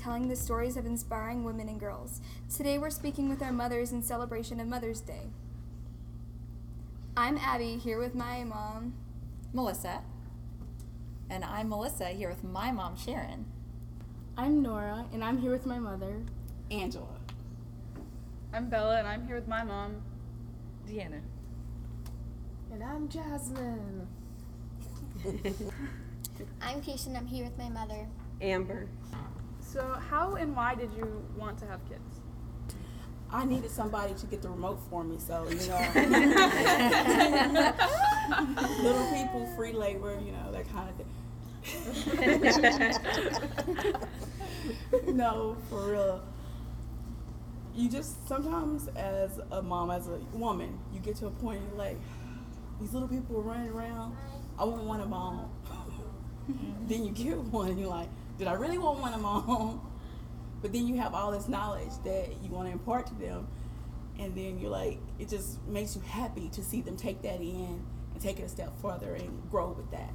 dedicated to telling the stories of inspiring women and girls. Today we're speaking with our mothers in celebration of Mother's Day. I'm Abby here with my mom, Melissa. And I'm Melissa here with my mom, Sharon. I'm Nora, and I'm here with my mother, Angela. I'm Bella, and I'm here with my mom, Deanna. and I'm Jasmine. I'm Keisha and I'm here with my mother. Amber. So, how and why did you want to have kids? I needed somebody to get the remote for me, so you know, little people, free labor, you know, that kind of thing. no, for real. You just sometimes, as a mom, as a woman, you get to a point you're like, these little people are running around. I want one of own. then you get one, and you're like, did I really want one of my own? But then you have all this knowledge that you want to impart to them, and then you're like, it just makes you happy to see them take that in and take it a step further and grow with that.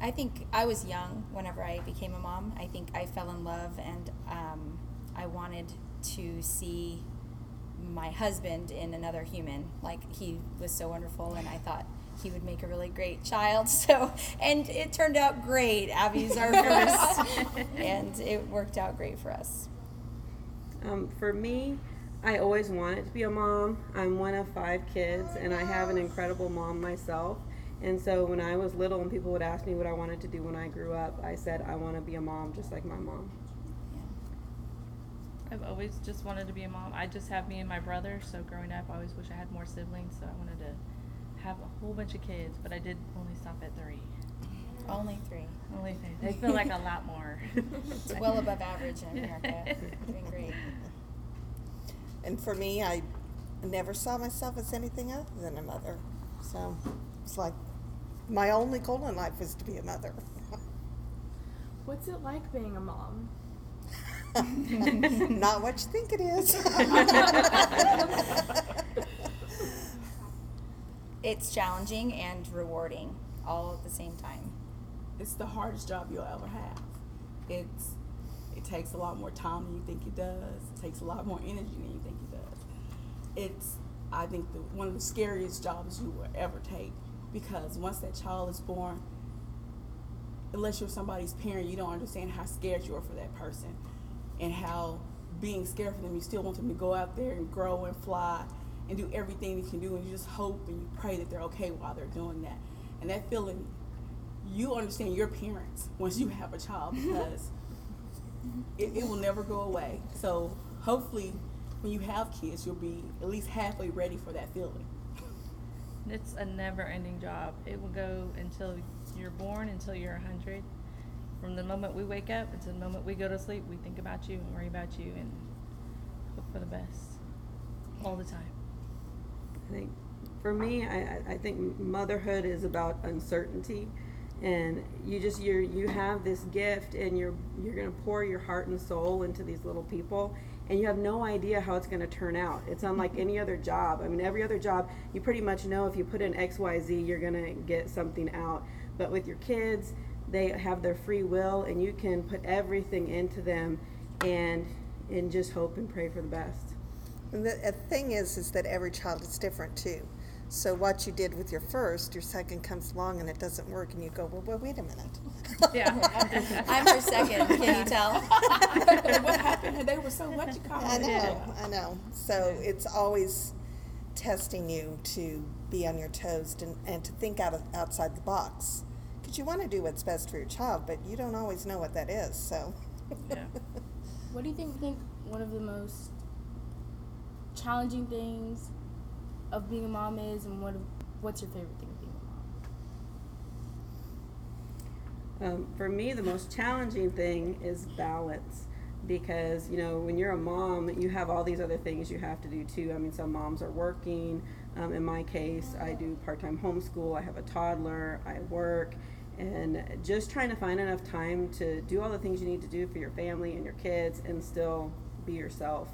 I think I was young whenever I became a mom. I think I fell in love and um, I wanted to see my husband in another human. Like he was so wonderful, and I thought he would make a really great child. So, and it turned out great. Abby's our first, and it worked out great for us. Um, for me, I always wanted to be a mom. I'm one of five kids, and I have an incredible mom myself. And so when I was little and people would ask me what I wanted to do when I grew up, I said, I want to be a mom just like my mom. I've always just wanted to be a mom. I just have me and my brother, so growing up, I always wish I had more siblings. So I wanted to have a whole bunch of kids, but I did only stop at three. Only three. Only three. They feel like a lot more. It's well above average in America. Doing great. And for me, I never saw myself as anything other than a mother. So it's like my only goal in life was to be a mother. What's it like being a mom? Not what you think it is. It's challenging and rewarding all at the same time. It's the hardest job you'll ever have. It's it takes a lot more time than you think it does. It takes a lot more energy than you think it does. It's I think the, one of the scariest jobs you will ever take because once that child is born, unless you're somebody's parent, you don't understand how scared you are for that person and how being scared for them, you still want them to go out there and grow and fly and do everything they can do, and you just hope and you pray that they're okay while they're doing that. And that feeling, you understand your parents once you have a child because it, it will never go away. So hopefully, when you have kids, you'll be at least halfway ready for that feeling. it's a never-ending job. It will go until you're born, until you're a hundred. From the moment we wake up until the moment we go to sleep, we think about you and worry about you and hope for the best all the time. Think for me, I, I- I think motherhood is about uncertainty, and you just you you have this gift, and you're you're gonna pour your heart and soul into these little people, and you have no idea how it's gonna turn out. It's unlike any other job. I mean, every other job, you pretty much know if you put in X Y Z, you're gonna get something out. But with your kids, they have their free will, and you can put everything into them, and and just hope and pray for the best. And the, the thing is, is that every child is different too. So what you did with your first, your second comes along and it doesn't work, and you go, well, well wait a minute. Yeah. I'm her second. Can you tell? what happened? They were so what you call I it. know, I know. So it's always testing you to be on your toes and, and to think out of, outside the box. Because you want to do what's best for your child, but you don't always know what that is. So. Yeah. What do you think, think one of the most challenging things of being a mom is, and what what's your favorite thing of being a mom? Um, for me, the most challenging thing is balance because you know when you're a mom, you have all these other things you have to do too. I mean, some moms are working. Um, in my case, I do part-time homeschool. I have a toddler. I work, and just trying to find enough time to do all the things you need to do for your family and your kids, and still be yourself,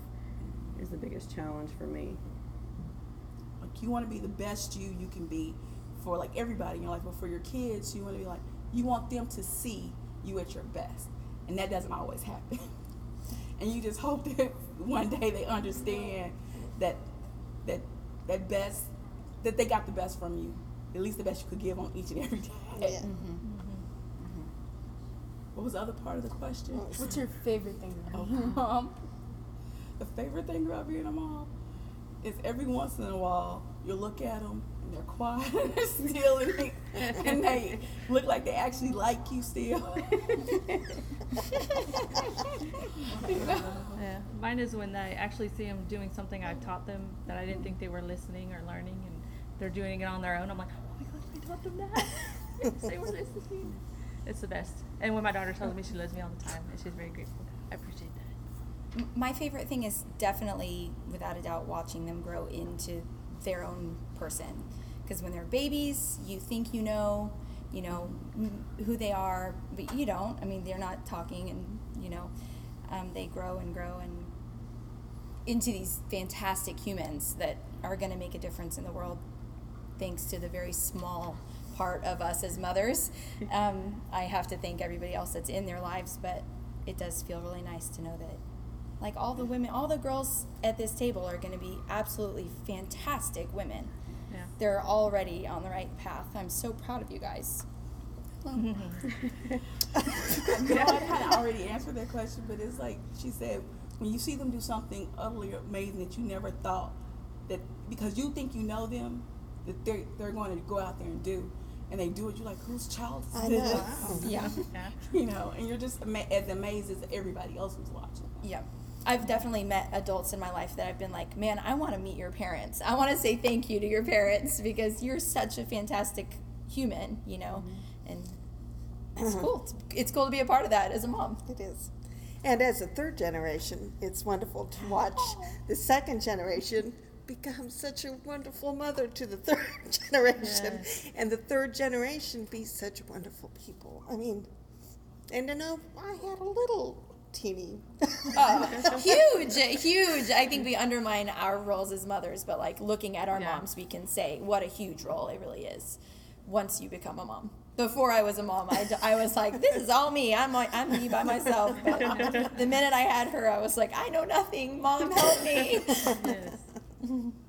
is the biggest challenge for me. Like you want to be the best you you can be for like everybody in your life, but for your kids, you want to be like you want them to see you at your best, and that doesn't always happen. and you just hope that one day they understand that that that best that they got the best from you, at least the best you could give on each and every day. Yeah. Mm-hmm. Mm-hmm. Mm-hmm. What was the other part of the question? What's your favorite thing about Oh. being a mom? The favorite thing about being a mom is every once in a while you look at them and they're quiet and they're still and they, and they look like they actually like you still. You know? Yeah, mine is when I actually see them doing something I taught them that I didn't think they were listening or learning, and they're doing it on their own. I'm like, oh my gosh, I taught them that. Say what this is. It's the best. And when my daughter tells me she loves me all the time, and she's very grateful. I appreciate that. M- My favorite thing is definitely, without a doubt, watching them grow into their own person. Because when they're babies, you think you know, you know who they are, but you don't. I mean, they're not talking, and you know, um, they grow and grow and into these fantastic humans that are going to make a difference in the world, thanks to the very small part of us as mothers. Um, I have to thank everybody else that's in their lives, but it does feel really nice to know that like all the women all the girls at this table are going to be absolutely fantastic women Yeah. they're already on the right path i'm so proud of you guys You know, I kind of already answered that question, but it's like she said, when you see them do something utterly amazing that you never thought that because you think you know them, that they're they're going to go out there and do, and they do it, you're like, whose child is I this? know. yeah Yeah. You know, and you're just ama- as amazed as everybody else who's watching. yeah i've definitely met adults in my life that i've been like man i want to meet your parents. I want to say thank you to your parents because you're such a fantastic human you know? Mm-hmm. And it's mm-hmm. cool. It's, it's cool to be a part of that as a mom. It is. And as a third generation, it's wonderful to watch oh. the second generation become such a wonderful mother to the third generation, and the third generation be such wonderful people. I mean, and to know I had a little teeny. Oh, huge, huge. I think we undermine our roles as mothers, but like looking at our Yeah. moms, we can say what a huge role it really is once you become a mom. Before I was a mom, I, I was like, this is all me. I'm I'm me by myself. But the minute I had her, I was like, I know nothing. Mom, help me. Yes.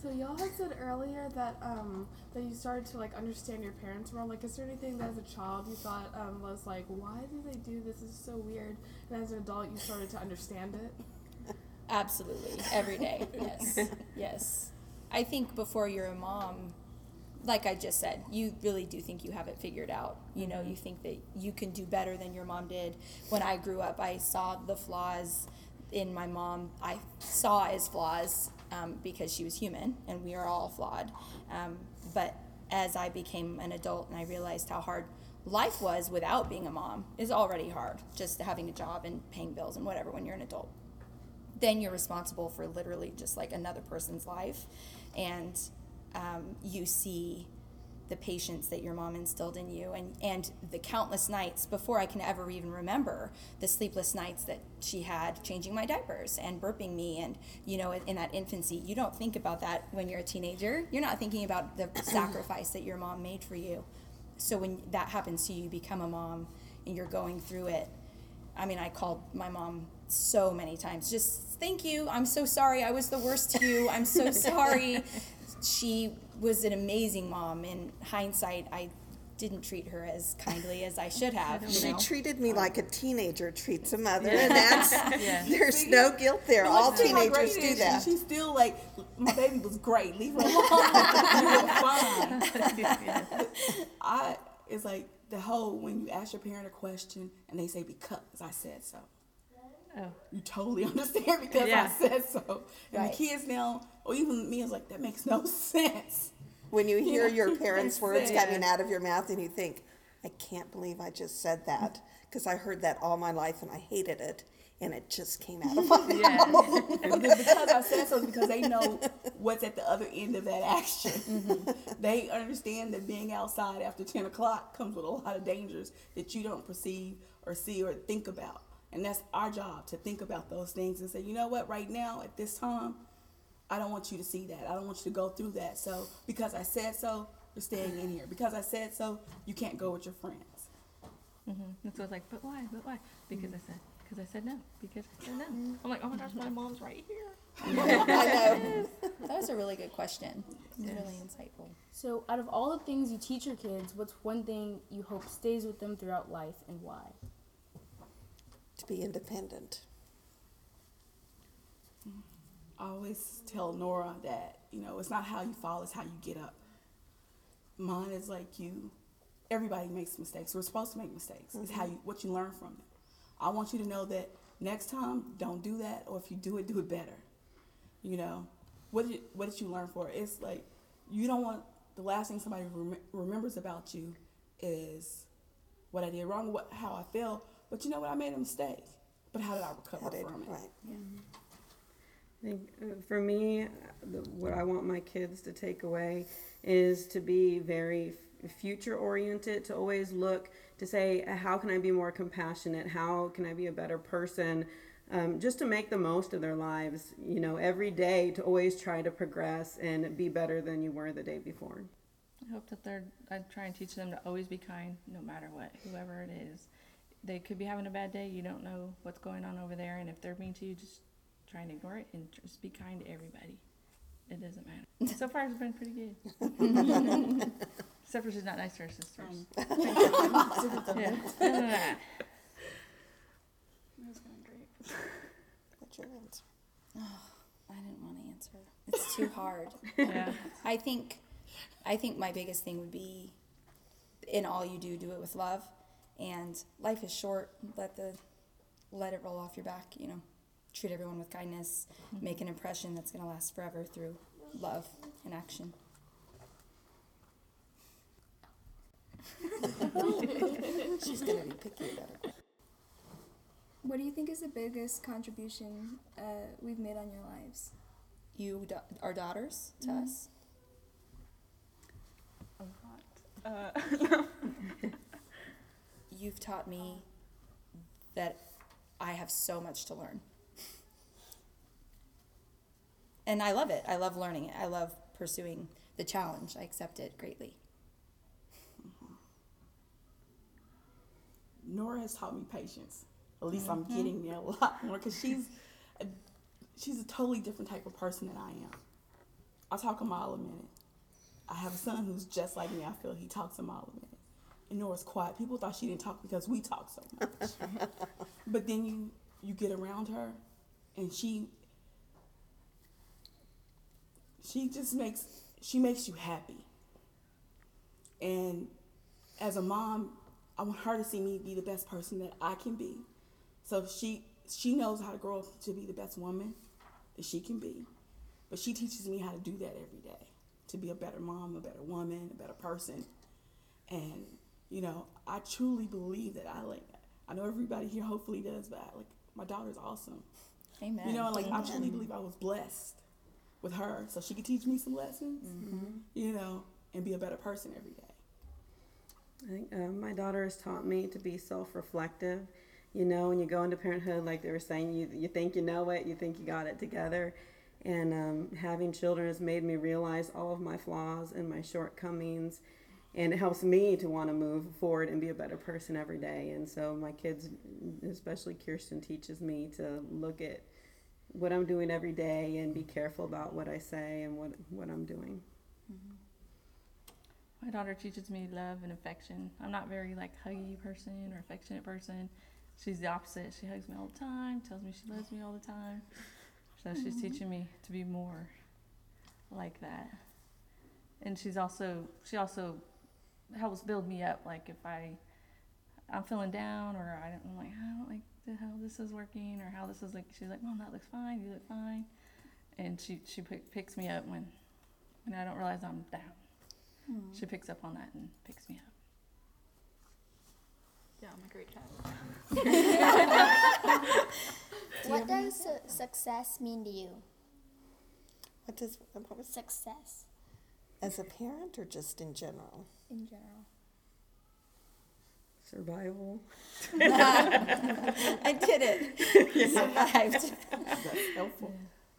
So y'all had said earlier that um, that you started to like understand your parents more. Like, is there anything that as a child you thought um, was like, why do they do this? This is so weird. And as an adult, you started to understand it. Absolutely. Every day. Yes. Yes. I think before you're a mom, like I just said, you really do think you have it figured out. You know, you think that you can do better than your mom did. When I grew up, I saw the flaws in my mom. I saw as flaws um, because she was human, and we are all flawed. Um, but as I became an adult and I realized how hard life was without being a mom is already hard. Just having a job and paying bills and whatever when you're an adult then you're responsible for literally just like another person's life and um, you see the patience that your mom instilled in you and, and the countless nights before i can ever even remember the sleepless nights that she had changing my diapers and burping me and you know in, in that infancy you don't think about that when you're a teenager you're not thinking about the sacrifice that your mom made for you so when that happens to you you become a mom and you're going through it I mean, I called my mom so many times. Just thank you. I'm so sorry. I was the worst to you. I'm so sorry. She was an amazing mom. In hindsight, I didn't treat her as kindly as I should have. You She know? treated me like a teenager treats a mother, and that's Yeah. there's no guilt there. But All let's see how great teenagers do is. that. She's still like, my baby was great. Leave her alone. you were fine. I it's like the whole when you ask your parent a question and they say because I said so. Oh. You totally understand because Yeah. I said so. And Right. the kids now, or even me, is like that makes no sense. When you hear Yeah. your parents' words Yeah. coming out of your mouth and you think, I can't believe I just said that because I heard that all my life and I hated it and it just came out of my mouth. Yeah. And then because I said so is because they know what's at the other end of that action. Mm-hmm. They understand that being outside after 10 o'clock comes with a lot of dangers that you don't perceive or see or think about. And that's our job to think about those things and say, you know what, right now at this time, I don't want you to see that. I don't want you to go through that. So because I said so, you're staying in here. Because I said so, you can't go with your friends. Mm-hmm. And so it's like, but why? But why? Because I said, because I said no. Because I said no. I'm like, oh my gosh, my mom's right here. I know. That was a really good question. Yes. Really insightful. So, out of all the things you teach your kids, what's one thing you hope stays with them throughout life and why? To be independent. I always tell Nora that, you know, it's not how you fall, it's how you get up. Mine is like you. Everybody makes mistakes. We're supposed to make mistakes. It's how mm-hmm. you what you learn from them. I want you to know that next time don't do that or if you do it, do it better. You know, what did what did you learn for? it? It's like you don't want the last thing somebody rem- remembers about you is what I did wrong, what how I felt. But you know what? I made a mistake. But how did I recover How did- from it? right. Yeah. I think uh, for me, uh, the, what I want my kids to take away is to be very future oriented, to always look to say, uh, how can I be more compassionate? How can I be a better person? Um, just to make the most of their lives, you know, every day to always try to progress and be better than you were the day before. I hope that they're, I try and teach them to always be kind, no matter what, whoever it is. They could be having a bad day. You don't know what's going on over there. And if they're mean to you, just try and ignore it and just be kind to everybody. It doesn't matter. So far, it's been pretty good. Except for she's not nice to her sisters. yeah. No, no, no. That was kind great. What's your answer? I didn't want to answer. It's too hard. Yeah. I think, I think my biggest thing would be, in all you do, do it with love, and life is short. Let the, let it roll off your back. You know, treat everyone with kindness. Make an impression that's gonna last forever through love and action. She's going to be picky about it. What do you think is the biggest contribution uh, we've made on your lives? You da- are daughters to Mhm. us. A lot. Uh, You've taught me that I have so much to learn. And I love it. I love learning it. I love pursuing the challenge. I accept it greatly. Nora has taught me patience. At least I'm mm-hmm. getting there a lot more because she's a, she's a totally different type of person than I am. I talk a mile a minute. I have a son who's just like me. I feel he talks a mile a minute. And Nora's quiet. People thought she didn't talk because we talk so much. but then you you get around her, and she she just makes she makes you happy. And as a mom, I want her to see me be the best person that I can be. So she she knows how to grow up to be the best woman that she can be. But she teaches me how to do that every day. To be a better mom, a better woman, a better person. And, you know, I truly believe that I like I know everybody here hopefully does, but I, like my daughter's awesome. Amen. You know, like I truly believe I was blessed with her, so she could teach me some lessons. You know, and be a better person every day. I think uh, my daughter has taught me to be self-reflective. You know, when you go into parenthood, like they were saying, you you think you know it, you think you got it together, and um, having children has made me realize all of my flaws and my shortcomings, and it helps me to want to move forward and be a better person every day. And so my kids, especially Kirsten, teaches me to look at what I'm doing every day and be careful about what I say and what what I'm doing. Mm-hmm. My daughter teaches me love and affection. I'm not very like huggy person or affectionate person. She's the opposite. She hugs me all the time, tells me she loves me all the time. So she's mm-hmm. teaching me to be more like that. And she's also she also helps build me up. Like if I I'm feeling down or I don't I'm like I don't like the how this is working or how this is like she's like mom that looks fine you look fine and she she pick, picks me up when when I don't realize I'm down. Hmm. She picks up on that and picks me up. yeah, I'm a great child. What does success mean to you? What does what was Success as a parent or just in general? In general. Survival. I did it. Survived. That's helpful.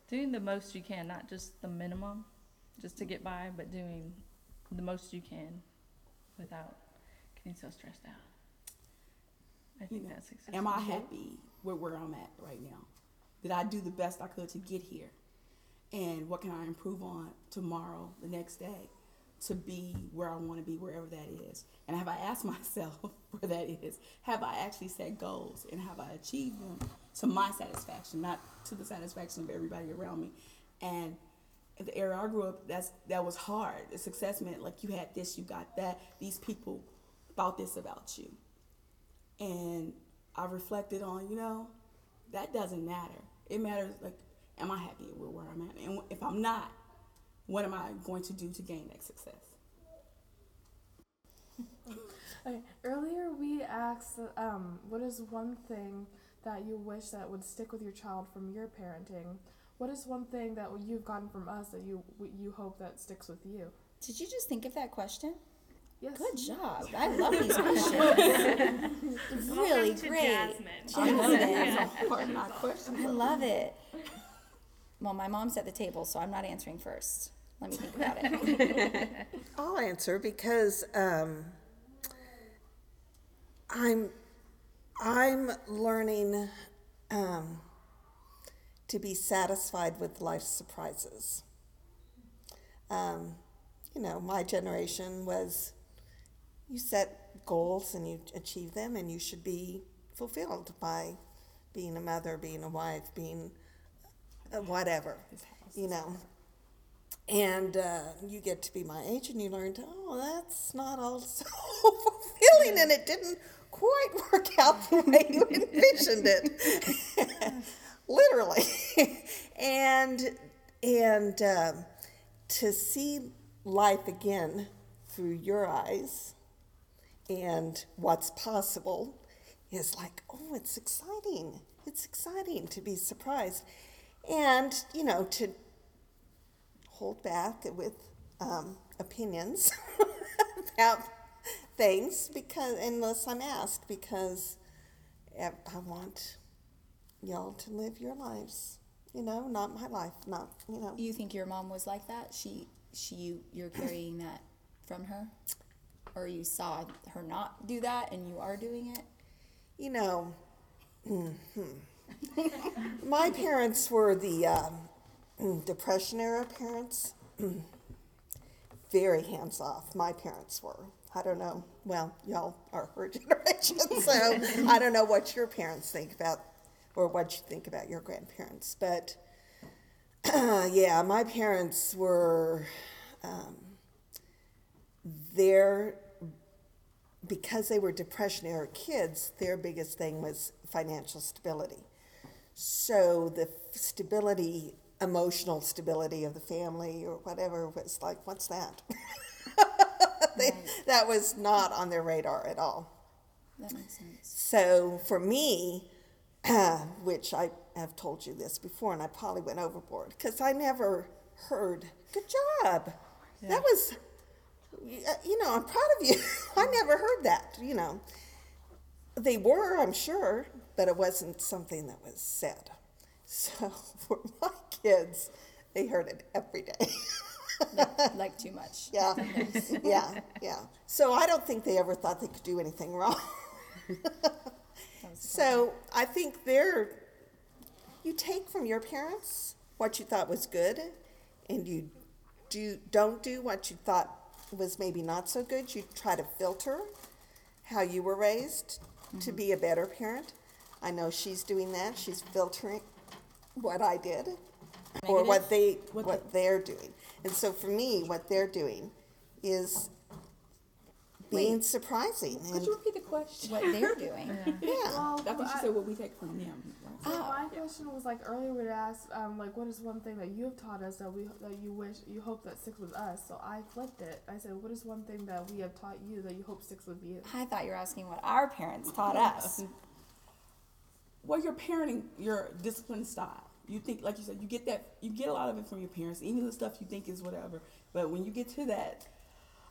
Doing the most you can, not just the minimum, just to get by, but doing the most you can without getting so stressed out. I think that's successful. Am I happy with where I'm at right now? Did I do the best I could to get here? And what can I improve on tomorrow, the next day, to be where I want to be, wherever that is? And have I asked myself where that is? Have I actually set goals and have I achieved them to my satisfaction, not to the satisfaction of everybody around me? And the area I grew up, that's that was hard. The success meant like you had this, you got that. These people thought this about you. And I reflected on, you know, that doesn't matter. It matters like, am I happy with where I'm at? And if I'm not, what am I going to do to gain that success? Okay, earlier we asked, um, what is one thing that you wish that would stick with your child from your parenting? What is one thing that you've gotten from us that you you hope that sticks with you? Did you just think of that question? Yes. Good job. I love these questions. really great. Jasmine. I know that Jasmine. that's a hard. I love it. Well, my mom's at the table, so I'm not answering first. Let me think about it. I'll answer because um, I'm I'm learning um, to be satisfied with life's surprises. Um, you know, my generation was you set goals and you achieve them, and you should be fulfilled by being a mother, being a wife, being whatever, you know. And uh, you get to be my age and you learn to oh that's not all so fulfilling and it didn't quite work out the way you envisioned it. Literally. And and um, to see life again through your eyes and what's possible is like oh it's exciting. It's exciting to be surprised and you know to hold back with um, opinions about things because unless I'm asked because I want y'all to live your lives, you know, not my life, not you know. You think your mom was like that? She, she, you, you're carrying that from her, or you saw her not do that, and you are doing it. You know, mhm. my parents were the um, Depression era parents. Very hands off. My parents were. I don't know. Well, y'all are her generation, so I don't know what your parents think about or what you think about your grandparents. But yeah, my parents were. Um, their because they were depression era kids, their biggest thing was financial stability. So the stability, emotional stability of the family or whatever was like, what's that? they, That was not on their radar at all. That makes sense. So for me, which I have told you this before, and I probably went overboard because I never heard, good job. That was, you know, I'm proud of you. I never heard that, you know. They were, I'm sure, but it wasn't something that was said. So for my kids, they heard it every day. Like, like too much. yeah, yeah, yeah. So I don't think they ever thought they could do anything wrong. so I think they're, you take from your parents what you thought was good, and you do don't do what you thought was maybe not so good. You try to filter how you were raised to mm-hmm. be a better parent. I know she's doing that. She's filtering what I did or what they what, they're doing. And so for me, what they're doing is being surprising. Could And you repeat the question? What they're doing? yeah, Well, I think she I- said what we take from them. right? So my question was like earlier we asked um, like what is one thing that you have taught us that we that you wish you hope that sticks with us. So I flipped it. I said what is one thing that we have taught you that you hope sticks with you. I thought you were asking what our parents taught us. Well, your parenting, your discipline style. You think, like you said, you get that, you get a lot of it from your parents, even the stuff you think is whatever. But when you get to that,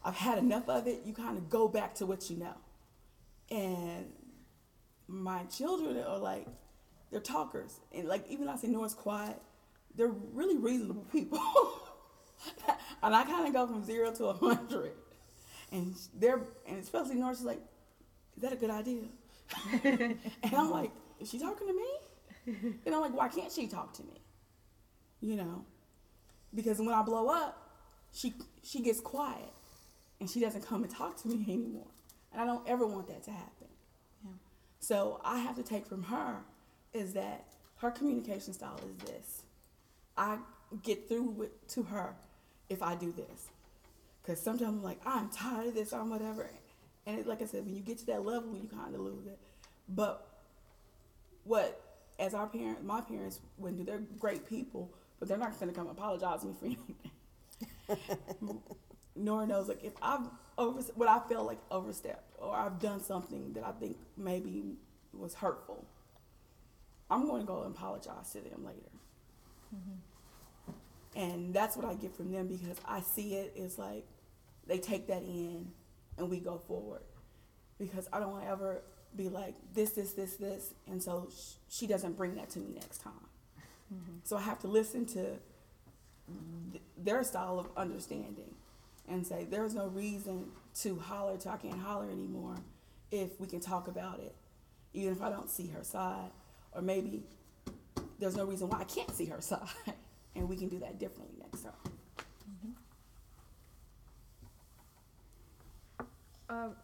I've had enough of it, you kind of go back to what you know. And my children are like, they're talkers. And like, even I say Nora's quiet, they're really reasonable people. and I kind of go from zero to a hundred. And they're, and especially Nora's like, is that a good idea? and I'm like, is she talking to me? And I'm like, why can't she talk to me? You know, because when I blow up, she she gets quiet, and she doesn't come and talk to me anymore. And I don't ever want that to happen. Yeah. So I have to take from her is that her communication style is this. I get through with, to her if I do this. Because sometimes I'm like, I'm tired of this, I'm whatever. And it, like I said, when you get to that level, you kind of lose it. But what, as our parents, my parents wouldn't do, they're great people, but they're not going to come apologize to me for anything. Nora knows, like, if I've over, what I feel like overstepped or I've done something that I think maybe was hurtful, I'm going to go and apologize to them later. Mm-hmm. And that's what I get from them because I see it is like they take that in and we go forward. Because I don't want to ever be like this, this, this, this, and so sh- she doesn't bring that to me next time. So I have to listen to th- their style of understanding and say there's no reason to holler till I can't holler anymore if we can talk about it, even if I don't see her side, or maybe there's no reason why I can't see her side, and we can do that differently next time. Um,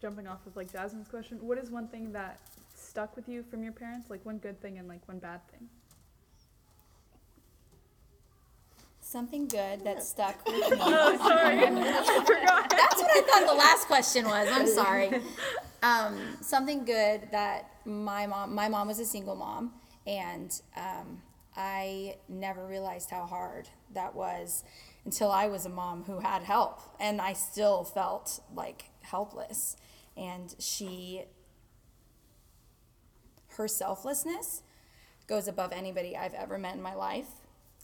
jumping off of like Jasmine's question, what is one thing that stuck with you from your parents? Like one good thing and like one bad thing. Something good that stuck with me. Oh, sorry, I forgot. That's what I thought the last question was. I'm sorry. Um, something good that my mom, my mom was a single mom, and um, I never realized how hard that was until I was a mom who had help, and I still felt like helpless. And she, her selflessness goes above anybody I've ever met in my life,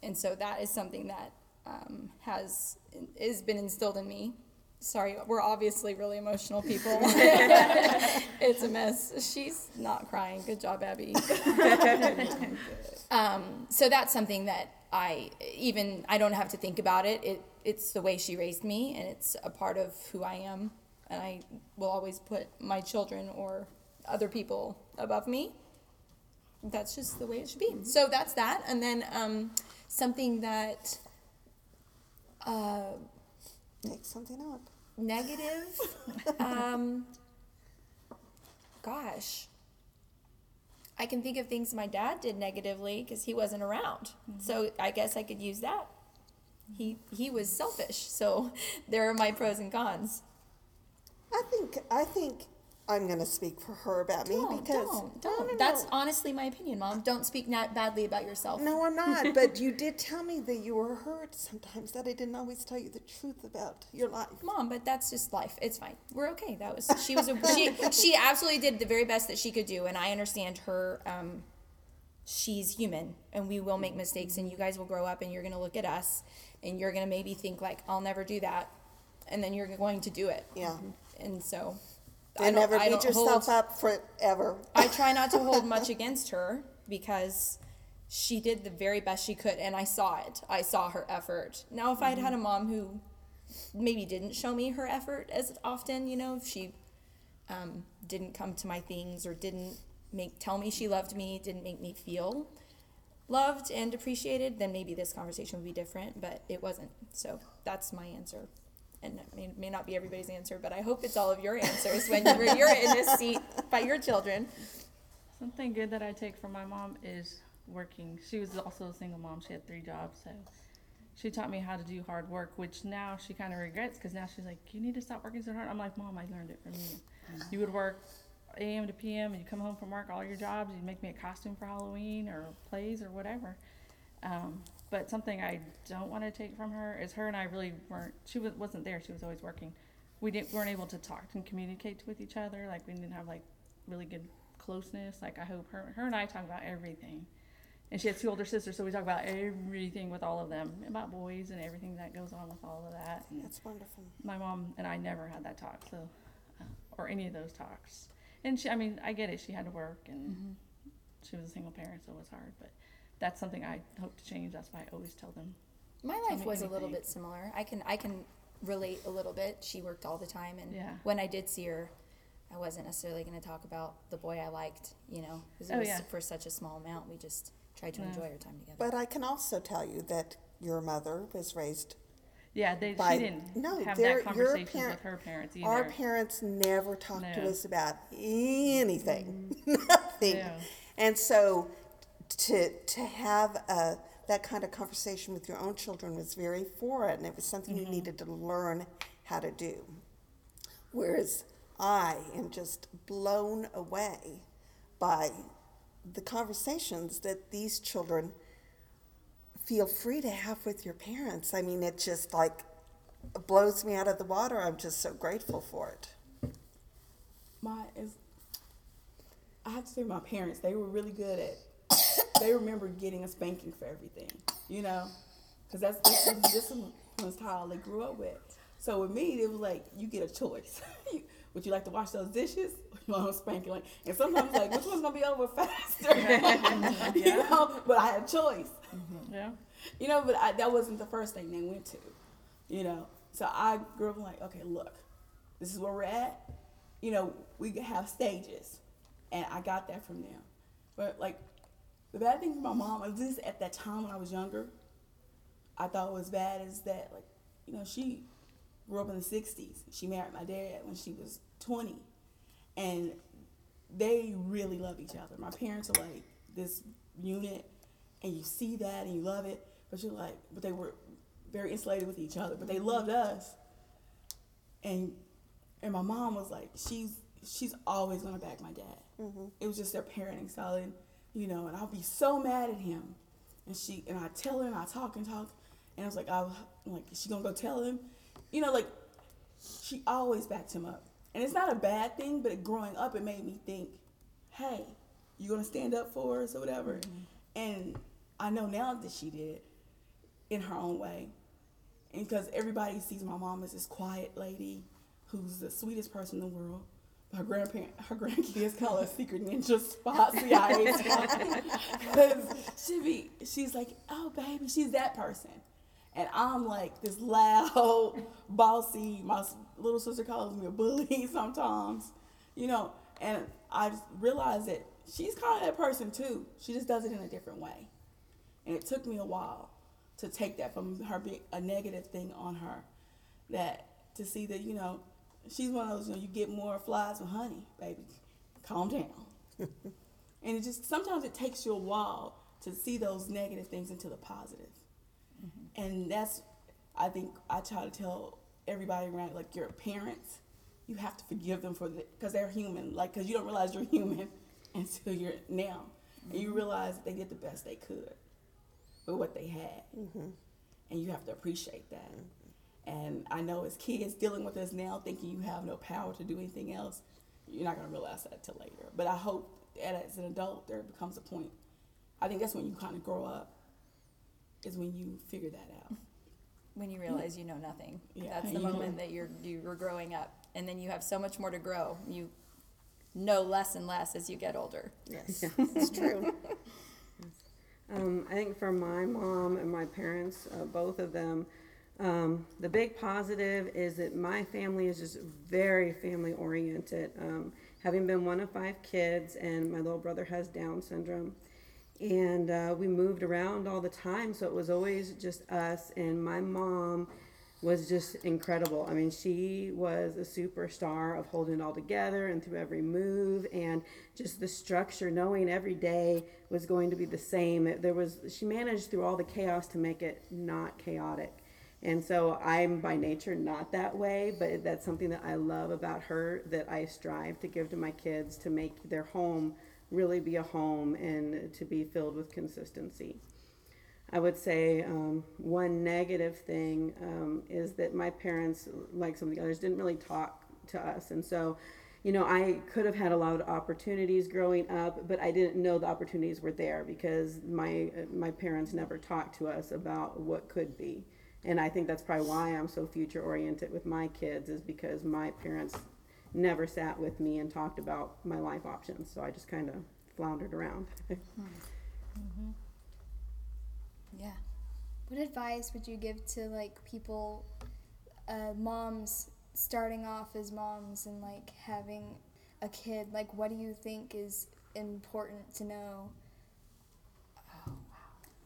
and so that is something that um, has has been instilled in me. Sorry, we're obviously really emotional people. it's a mess. She's not crying. Good job, Abby. um, so that's something that I even I don't have to think about it. It it's the way she raised me, and it's a part of who I am. And I will always put my children or other people above me that's just the way it should be. So that's that. And then um, something that uh, Make something up. negative, um, gosh, I can think of things my dad did negatively because he wasn't around. Mm-hmm. So I guess I could use that. He he was selfish. So there are my pros and cons. I think I think I'm going to speak for her about me Don't, because don't, don't. no, no. That's honestly my opinion, Mom. Don't speak not badly about yourself. No, I'm not. but you did tell me that you were hurt sometimes. That I didn't always tell you the truth about your life. Mom, but that's just life. It's fine. We're okay. That was she was a, she she absolutely did the very best that she could do, and I understand her. Um, she's human, and we will make mistakes, and you guys will grow up, and you're gonna look at us, and you're gonna maybe think like, I'll never do that, and then you're going to do it. Yeah. And so, I And don't- never I beat don't yourself hold- up forever. I try not to hold much against her because she did the very best she could, and I saw it. I saw her effort. Now, if I'd had a mom who maybe didn't show me her effort as often, you know, if she um, didn't come to my things or didn't make tell me she loved me, didn't make me feel loved and appreciated, then maybe this conversation would be different. But it wasn't. So that's my answer. And it may, may not be everybody's answer, but I hope it's all of your answers when you're, you're in this seat by your children. Something good that I take from my mom is working. She was also a single mom. She had three jobs, so she taught me how to do hard work, which now she kind of regrets because now she's like, "You need to stop working so hard." I'm like, "Mom, I learned it from you. You would work a.m. to p.m. and you come home from work, all your jobs. You'd make me a costume for Halloween or plays or whatever." Um, but something I don't want to take from her is her and I really weren't. She was, wasn't there. She was always working. We didn't weren't able to talk and communicate with each other. Like we didn't have like really good closeness. Like I hope her her and I talk about everything. And she had two older sisters, so we talk about everything with all of them, about boys and everything that goes on with all of that. And That's wonderful. my mom and I never had that talk, so uh, or any of those talks. And she, I mean, I get it. She had to work, and she was a single parent, so it was hard. But that's something I hope to change. That's why I always tell them. My life me was a little bit similar. I can I can relate a little bit. She worked all the time, and Yeah. when I did see her, I wasn't necessarily going to talk about the boy I liked, you know, because it Oh, was yeah. for such a small amount. We just tried to Yeah. enjoy our time together. But I can also tell you that your mother was raised Yeah, they, by she didn't no, have they're- that your conversations parent- with her parents either. Our parents never talked to us about anything, mm. nothing. No. And so to to have a, that kind of conversation with your own children was very foreign. It was something you mm-hmm. needed to learn how to do. Whereas I am just blown away by the conversations that these children feel free to have with your parents. I mean, it just like blows me out of the water. I'm just so grateful for it. my is I have to say my parents they were really good at they remember getting a spanking for everything you know? Because that's this is discipline style they grew up with. So with me it was like you get a choice. Would you like to wash those dishes? You want a spanking like and sometimes like which one's gonna be over faster? You know? But I had a choice. Mm-hmm. Yeah. you know, but I, that wasn't the first thing they went to, you know. So I grew up like, okay, look, this is where we're at. You know, we have stages, and I got that from them. But like, the bad thing for my mom, at least at that time when I was younger, I thought was bad is that like, you know, she grew up in the '60s. She married my dad when she was 20, and they really love each other. My parents are like this unit, and you see that and you love it, but you're like, but they were very insulated with each other, but they loved us. And and my mom was like, she's she's always gonna back my dad. Mm-hmm. It was just their parenting style, and you know, and I'll be so mad at him, and she and I tell her and I talk and talk, and I was like, I was like, is she gonna go tell him, you know, like she always backed him up. And it's not a bad thing, but growing up, it made me think, hey, you gonna stand up for us or whatever. Mm-hmm. And I know now that she did in her own way. And because everybody sees my mom as this quiet lady who's the sweetest person in the world. Her grandparent, her grandkids call her secret ninja spot, CIA. Because she be, she's like, oh baby, she's that person. And I'm like this loud, bossy. My little sister calls me a bully sometimes, you know. And I realized that she's kind of that person too. She just does it in a different way. And it took me a while to take that from her being a negative thing on her. That to see that, you know, she's one of those, you know, you get more flies with honey, baby. Calm down. and it just sometimes it takes you a while to see those negative things into the positive. Mm-hmm. And that's, I think, I try to tell everybody around, like your parents, you have to forgive them for the, because they're human. Like, because you don't realize you're human until you're now. And you mm-hmm. realize that they did the best they could with what they had. Mm-hmm. And you have to appreciate that. And I know as kids dealing with this now, thinking you have no power to do anything else, you're not going to realize that till later. But I hope that as an adult, there becomes a point. I think that's when you kind of grow up, is when you figure that out. when you realize you know nothing. Yeah. That's the You know. moment that you're you're growing up, and then you have so much more to grow. You know less and less as you get older. Yes, it's true. Um, I think for my mom and my parents, uh, both of them, um, the big positive is that my family is just very family oriented. Um, having been one of five kids, and my little brother has Down syndrome, and uh, we moved around all the time, so it was always just us. And my mom was just incredible. I mean, she was a superstar of holding it all together and through every move and just the structure, knowing every day was going to be the same. There was she managed through all the chaos to make it not chaotic. And so I'm by nature not that way, but that's something that I love about her that I strive to give to my kids to make their home really be a home and to be filled with consistency. I would say um, one negative thing um, is that my parents, like some of the others, didn't really talk to us. And so, you know, I could have had a lot of opportunities growing up, but I didn't know the opportunities were there because my, my parents never talked to us about what could be. And I think that's probably why I'm so future oriented with my kids, is because my parents never sat with me and talked about my life options. So I just kind of floundered around. mm-hmm. Yeah. What advice would you give to like people, uh, moms starting off as moms and like having a kid? Like, what do you think is important to know?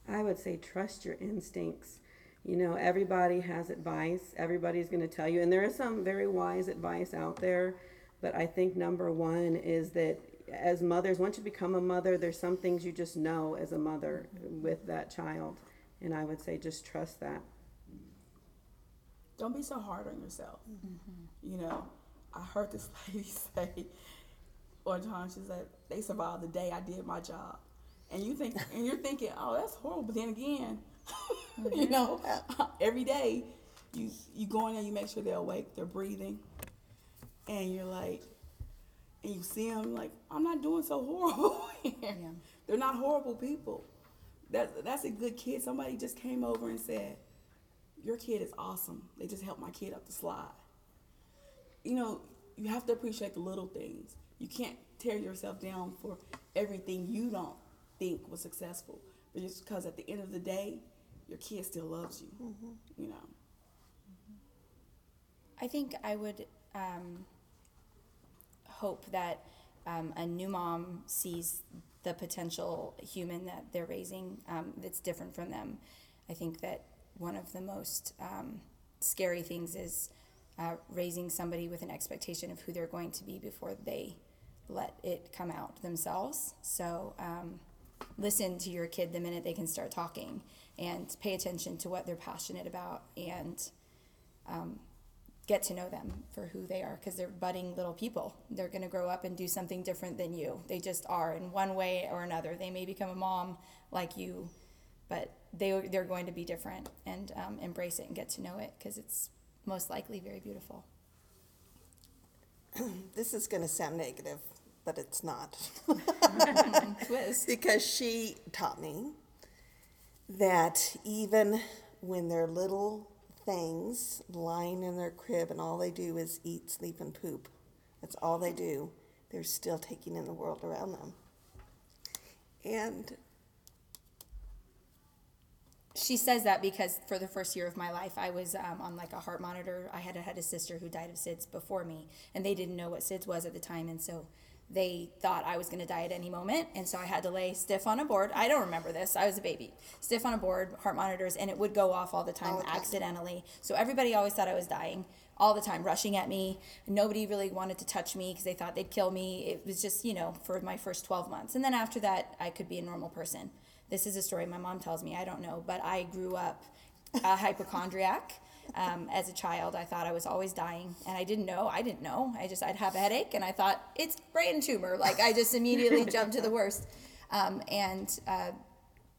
I would say trust your instincts. You know, everybody has advice. Everybody's going to tell you, and there is some very wise advice out there. But I think number one is that as mothers, once you become a mother, there's some things you just know as a mother with that child. And I would say just trust that. Don't be so hard on yourself. Mm-hmm. You know, I heard this lady say one time, she said, they survived the day I did my job. And you think, and you're thinking, oh, that's horrible. But then again, you know, every day you you go in there, you make sure they're awake, they're breathing, and you're like, and you see them like, I'm not doing so horrible here. They're not horrible people. That that's a good kid. Somebody just came over and said, your kid is awesome. They just helped my kid up the slide. You know, you have to appreciate the little things. You can't tear yourself down for everything you don't think was successful. But just because at the end of the day, your kid still loves you. You know. I think I would um, hope that um, a new mom sees the potential human that they're raising um, that's different from them. I think that one of the most um, scary things is uh, raising somebody with an expectation of who they're going to be before they let it come out themselves. So um, listen to your kid the minute they can start talking and pay attention to what they're passionate about and um, get to know them for who they are because they're budding little people. They're going to grow up and do something different than you. They just are in one way or another. They may become a mom like you, but they, they're going to be different and um, embrace it and get to know it because it's most likely very beautiful. This is going to sound negative, but it's not. Twist. because she taught me that even when they're little things lying in their crib and all they do is eat, sleep, and poop, that's all they do, they're still taking in the world around them. And She says that because for the first year of my life, I was um, on like a heart monitor. I had had a sister who died of SIDS before me, and they didn't know what SIDS was at the time, and so they thought I was going to die at any moment, and so I had to lay stiff on a board. I don't remember this. I was a baby, stiff on a board, heart monitors, and it would go off all the time, All the time. accidentally. So everybody always thought I was dying all the time, rushing at me. Nobody really wanted to touch me because they thought they'd kill me. It was just, you know, for my first 12 months. And then after that, I could be a normal person. This is a story my mom tells me. I don't know, but I grew up a hypochondriac. Um, as a child, I thought I was always dying, and I didn't know. I didn't know. I just I'd have a headache, and I thought it's brain tumor. Like I just immediately jumped to the worst. Um, and uh,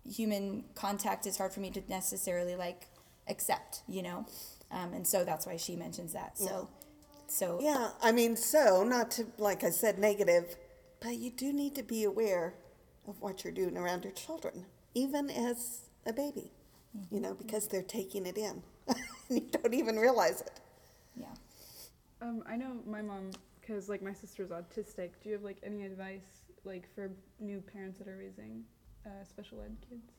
human contact is hard for me to necessarily like accept, you know. Um, and so that's why she mentions that. So, so yeah, I mean, so not to, like I said, negative, but you do need to be aware of what you're doing around your children, even as a baby, you know, because they're taking it in. you don't even realize it. yeah. Um, I know my mom, because like my sister's autistic. Do you have like any advice like for new parents that are raising uh, special ed kids?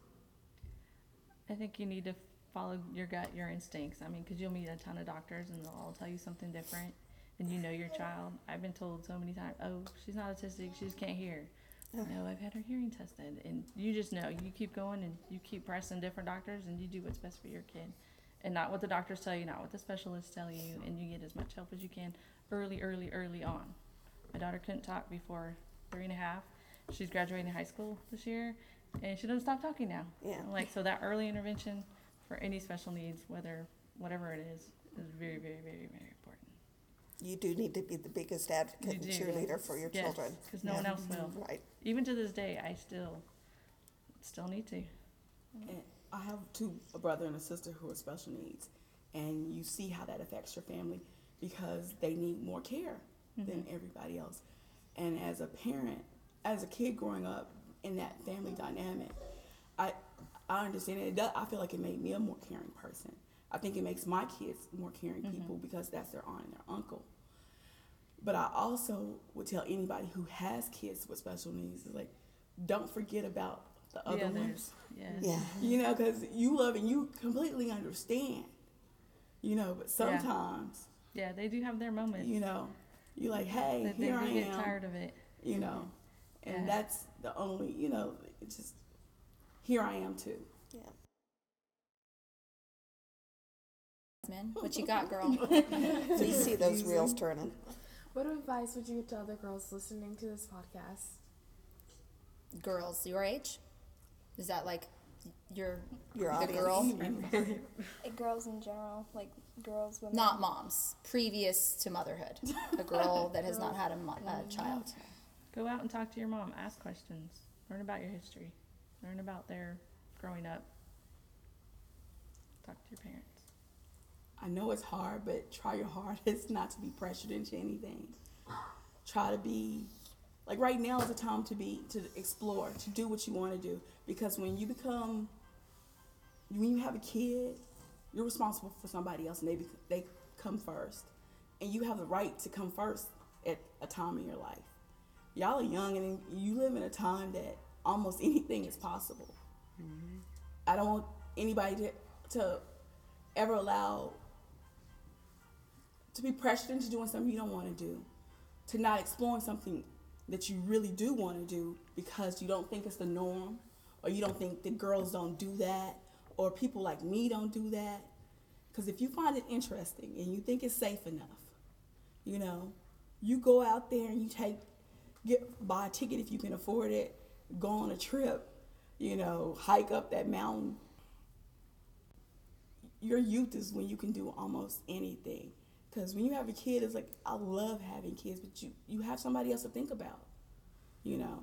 I think you need to follow your gut, your instincts. I mean, because you'll meet a ton of doctors and they'll all tell you something different, and you know your child. I've been told so many times, "Oh, she's not autistic. She just can't hear." No, I've had her hearing tested, and you just know. You keep going and you keep pressing different doctors, and you do what's best for your kid, and not what the doctors tell you, not what the specialists tell you, and you get as much help as you can early, early, early on. My daughter couldn't talk before three and a half. She's graduating high school this year, and she doesn't stop talking now. Yeah. Like so, that early intervention for any special needs, whether whatever it is, is very, very, very, very important. You do need to be the biggest advocate and do. cheerleader for your Yes, children. 'cause no one else will. Right. Even to this day, I still, still need to. And I have two, a brother and a sister who are special needs, and you see how that affects your family because they need more care than mm-hmm. everybody else. And as a parent, as a kid growing up in that family dynamic, I I understand it. it does, I feel like it made me a more caring person. I think it makes my kids more caring mm-hmm. people because that's their aunt and their uncle. But I also would tell anybody who has kids with special needs is like, don't forget about the other the ones. others. Yes. Yeah. You know, because you love and you completely understand. You know, but sometimes, Yeah, they do have their moments. you know, you're like, hey, That they here do I get am. tired of it. You know, and Yeah. that's the only, you know, it's just here I am too. Yeah. Man, what you got, girl? Please see those wheels turning. What advice would you give to other girls listening to this podcast? Girls your age? Is that like your Your the audience. girl? Girls in general, like girls, women. Not moms. Previous to motherhood, a girl that has not had a, mo- a child. Go out and talk to your mom. Ask questions. Learn about your history. Learn about their growing up. Talk to your parents. I know it's hard, but try your hardest not to be pressured into anything. Try to be like right now is the time to be to explore, to do what you want to do. Because when you become, when you have a kid, you're responsible for somebody else, and they bec- they come first, and you have the right to come first at a time in your life. Y'all are young, and you live in a time that almost anything is possible. Mm-hmm. I don't want anybody to, to ever allow to be pressured into doing something you don't want to do, to not exploring something that you really do want to do because you don't think it's the norm, or you don't think the girls don't do that, or people like me don't do that. Because if you find it interesting and you think it's safe enough, you know, you go out there and you take, get buy a ticket if you can afford it, go on a trip, you know, hike up that mountain. Your youth is when you can do almost anything. Because when you have a kid, it's like I love having kids, but you you have somebody else to think about. You know,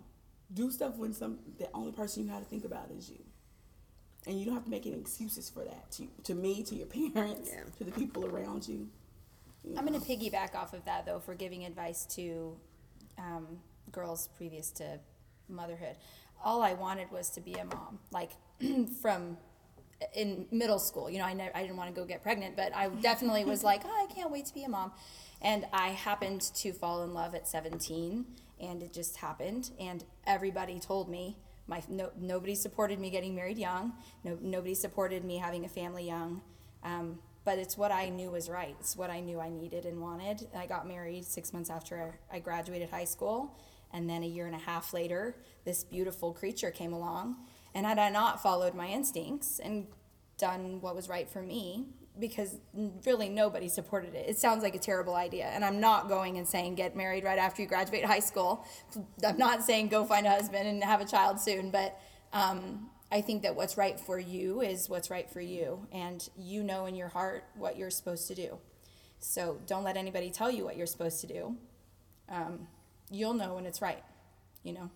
do stuff when some the only person you have to think about is you, and you don't have to make any excuses for that. To to me, to your parents, Yeah. to the people around you. you I'm going to piggyback off of that though for giving advice to um, girls previous to motherhood. All I wanted was to be a mom, like from in middle school. You know, I never, I didn't want to go get pregnant, but I definitely was like, oh, I can't wait to be a mom. And I happened to fall in love at 17, and it just happened. And everybody told me. My no, nobody supported me getting married young. No, nobody supported me having a family young. Um, but it's what I knew was right. It's what I knew I needed and wanted. I got married six months after I graduated high school. And then a year and a half later, this beautiful creature came along. And had I not followed my instincts and done what was right for me, because really nobody supported it. It sounds like a terrible idea. And I'm not going and saying get married right after you graduate high school. I'm not saying go find a husband and have a child soon. But um, I think that what's right for you is what's right for you. And you know in your heart what you're supposed to do. So don't let anybody tell you what you're supposed to do. Um, you'll know when it's right, you know.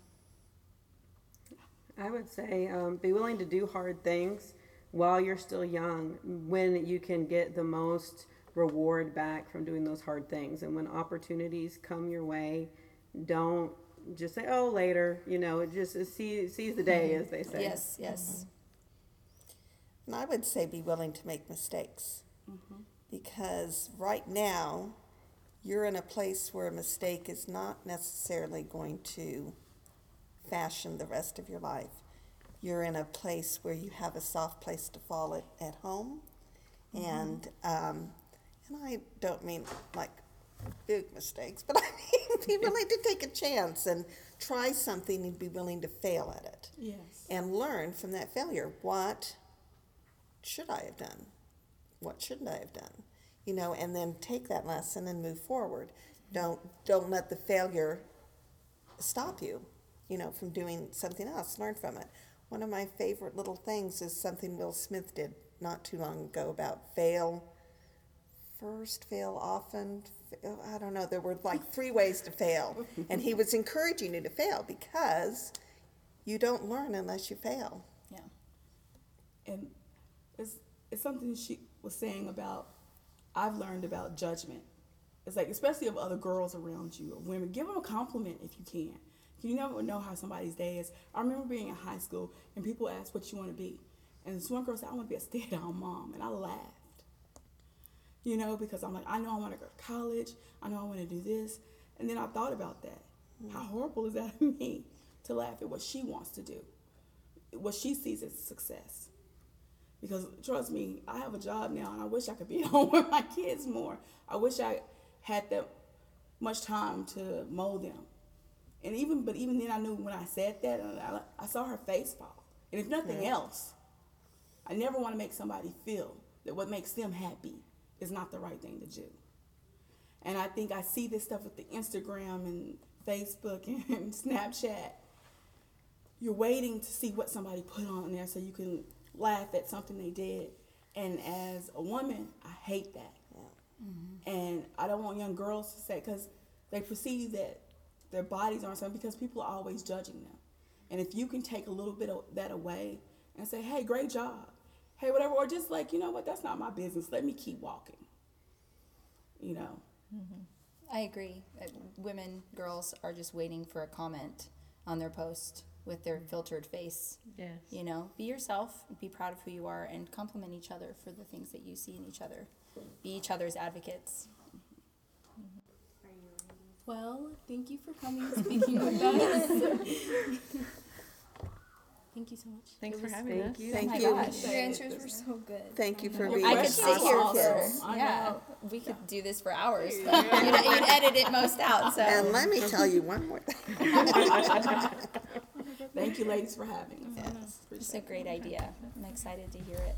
I would say um, be willing to do hard things while you're still young when you can get the most reward back from doing those hard things. And when opportunities come your way, don't just say, oh, later, you know, it just seize, seize the day, as they say. Yes, yes. And I would say be willing to make mistakes. Mm-hmm. Because right now, you're in a place where a mistake is not necessarily going to fashion the rest of your life. You're in a place where you have a soft place to fall at, at home. And, um, and I don't mean like big mistakes, but I mean be willing to take a chance and try something and be willing to fail at it Yes. and learn from that failure. What should I have done? What shouldn't I have done? You know, and then take that lesson and move forward. Don't don't let the failure stop you, you know, from doing something else. Learn from it. One of my favorite little things is something Will Smith did not too long ago about fail first, fail often. Fail, I don't know. There were like three ways to fail, and he was encouraging you to fail because you don't learn unless you fail. Yeah. and it's it's something she was saying about I've learned about judgment. It's like especially of other girls around you or women, give them a compliment if you can. You never know how somebody's day is. I remember being in high school and people asked what you want to be, and this one girl said I want to be a stay-at-home mom, and I laughed. You know, because I'm like I know I want to go to college. I know I want to do this, and then I thought about that. How horrible is that of me to laugh at what she wants to do, what she sees as success? Because trust me, I have a job now, and I wish I could be at home with my kids more. I wish I had that much time to mold them. And even, but even then, I knew when I said that, uh, I, I saw her face fall. And if nothing else, I never want to make somebody feel that what makes them happy is not the right thing to do. And I think I see this stuff with the Instagram and Facebook and Snapchat. You're waiting to see what somebody put on there so you can laugh at something they did. And as a woman, I hate that. And I don't want young girls to say, because they perceive that their bodies aren't something, because people are always judging them. And if you can take a little bit of that away and say, hey, great job, hey, whatever, or just like, you know what, that's not my business, let me keep walking. You know, I agree. Uh, women, girls are just waiting for a comment on their post with their filtered face. Yes. You know, be yourself, be proud of who you are, and compliment each other for the things that you see in each other. Be each other's advocates. Well, thank you for coming and speaking with us. thank you so much. Thanks It for was- having us. You. Thank oh my you. gosh. Your answers were so good. Thank you for Your being I could sit here awesome. for yeah. We could do this for hours. But you'd, you'd edit it most out. So And let me tell you one more thing. thank you, ladies, for having us. it's a great idea. I'm excited to hear it.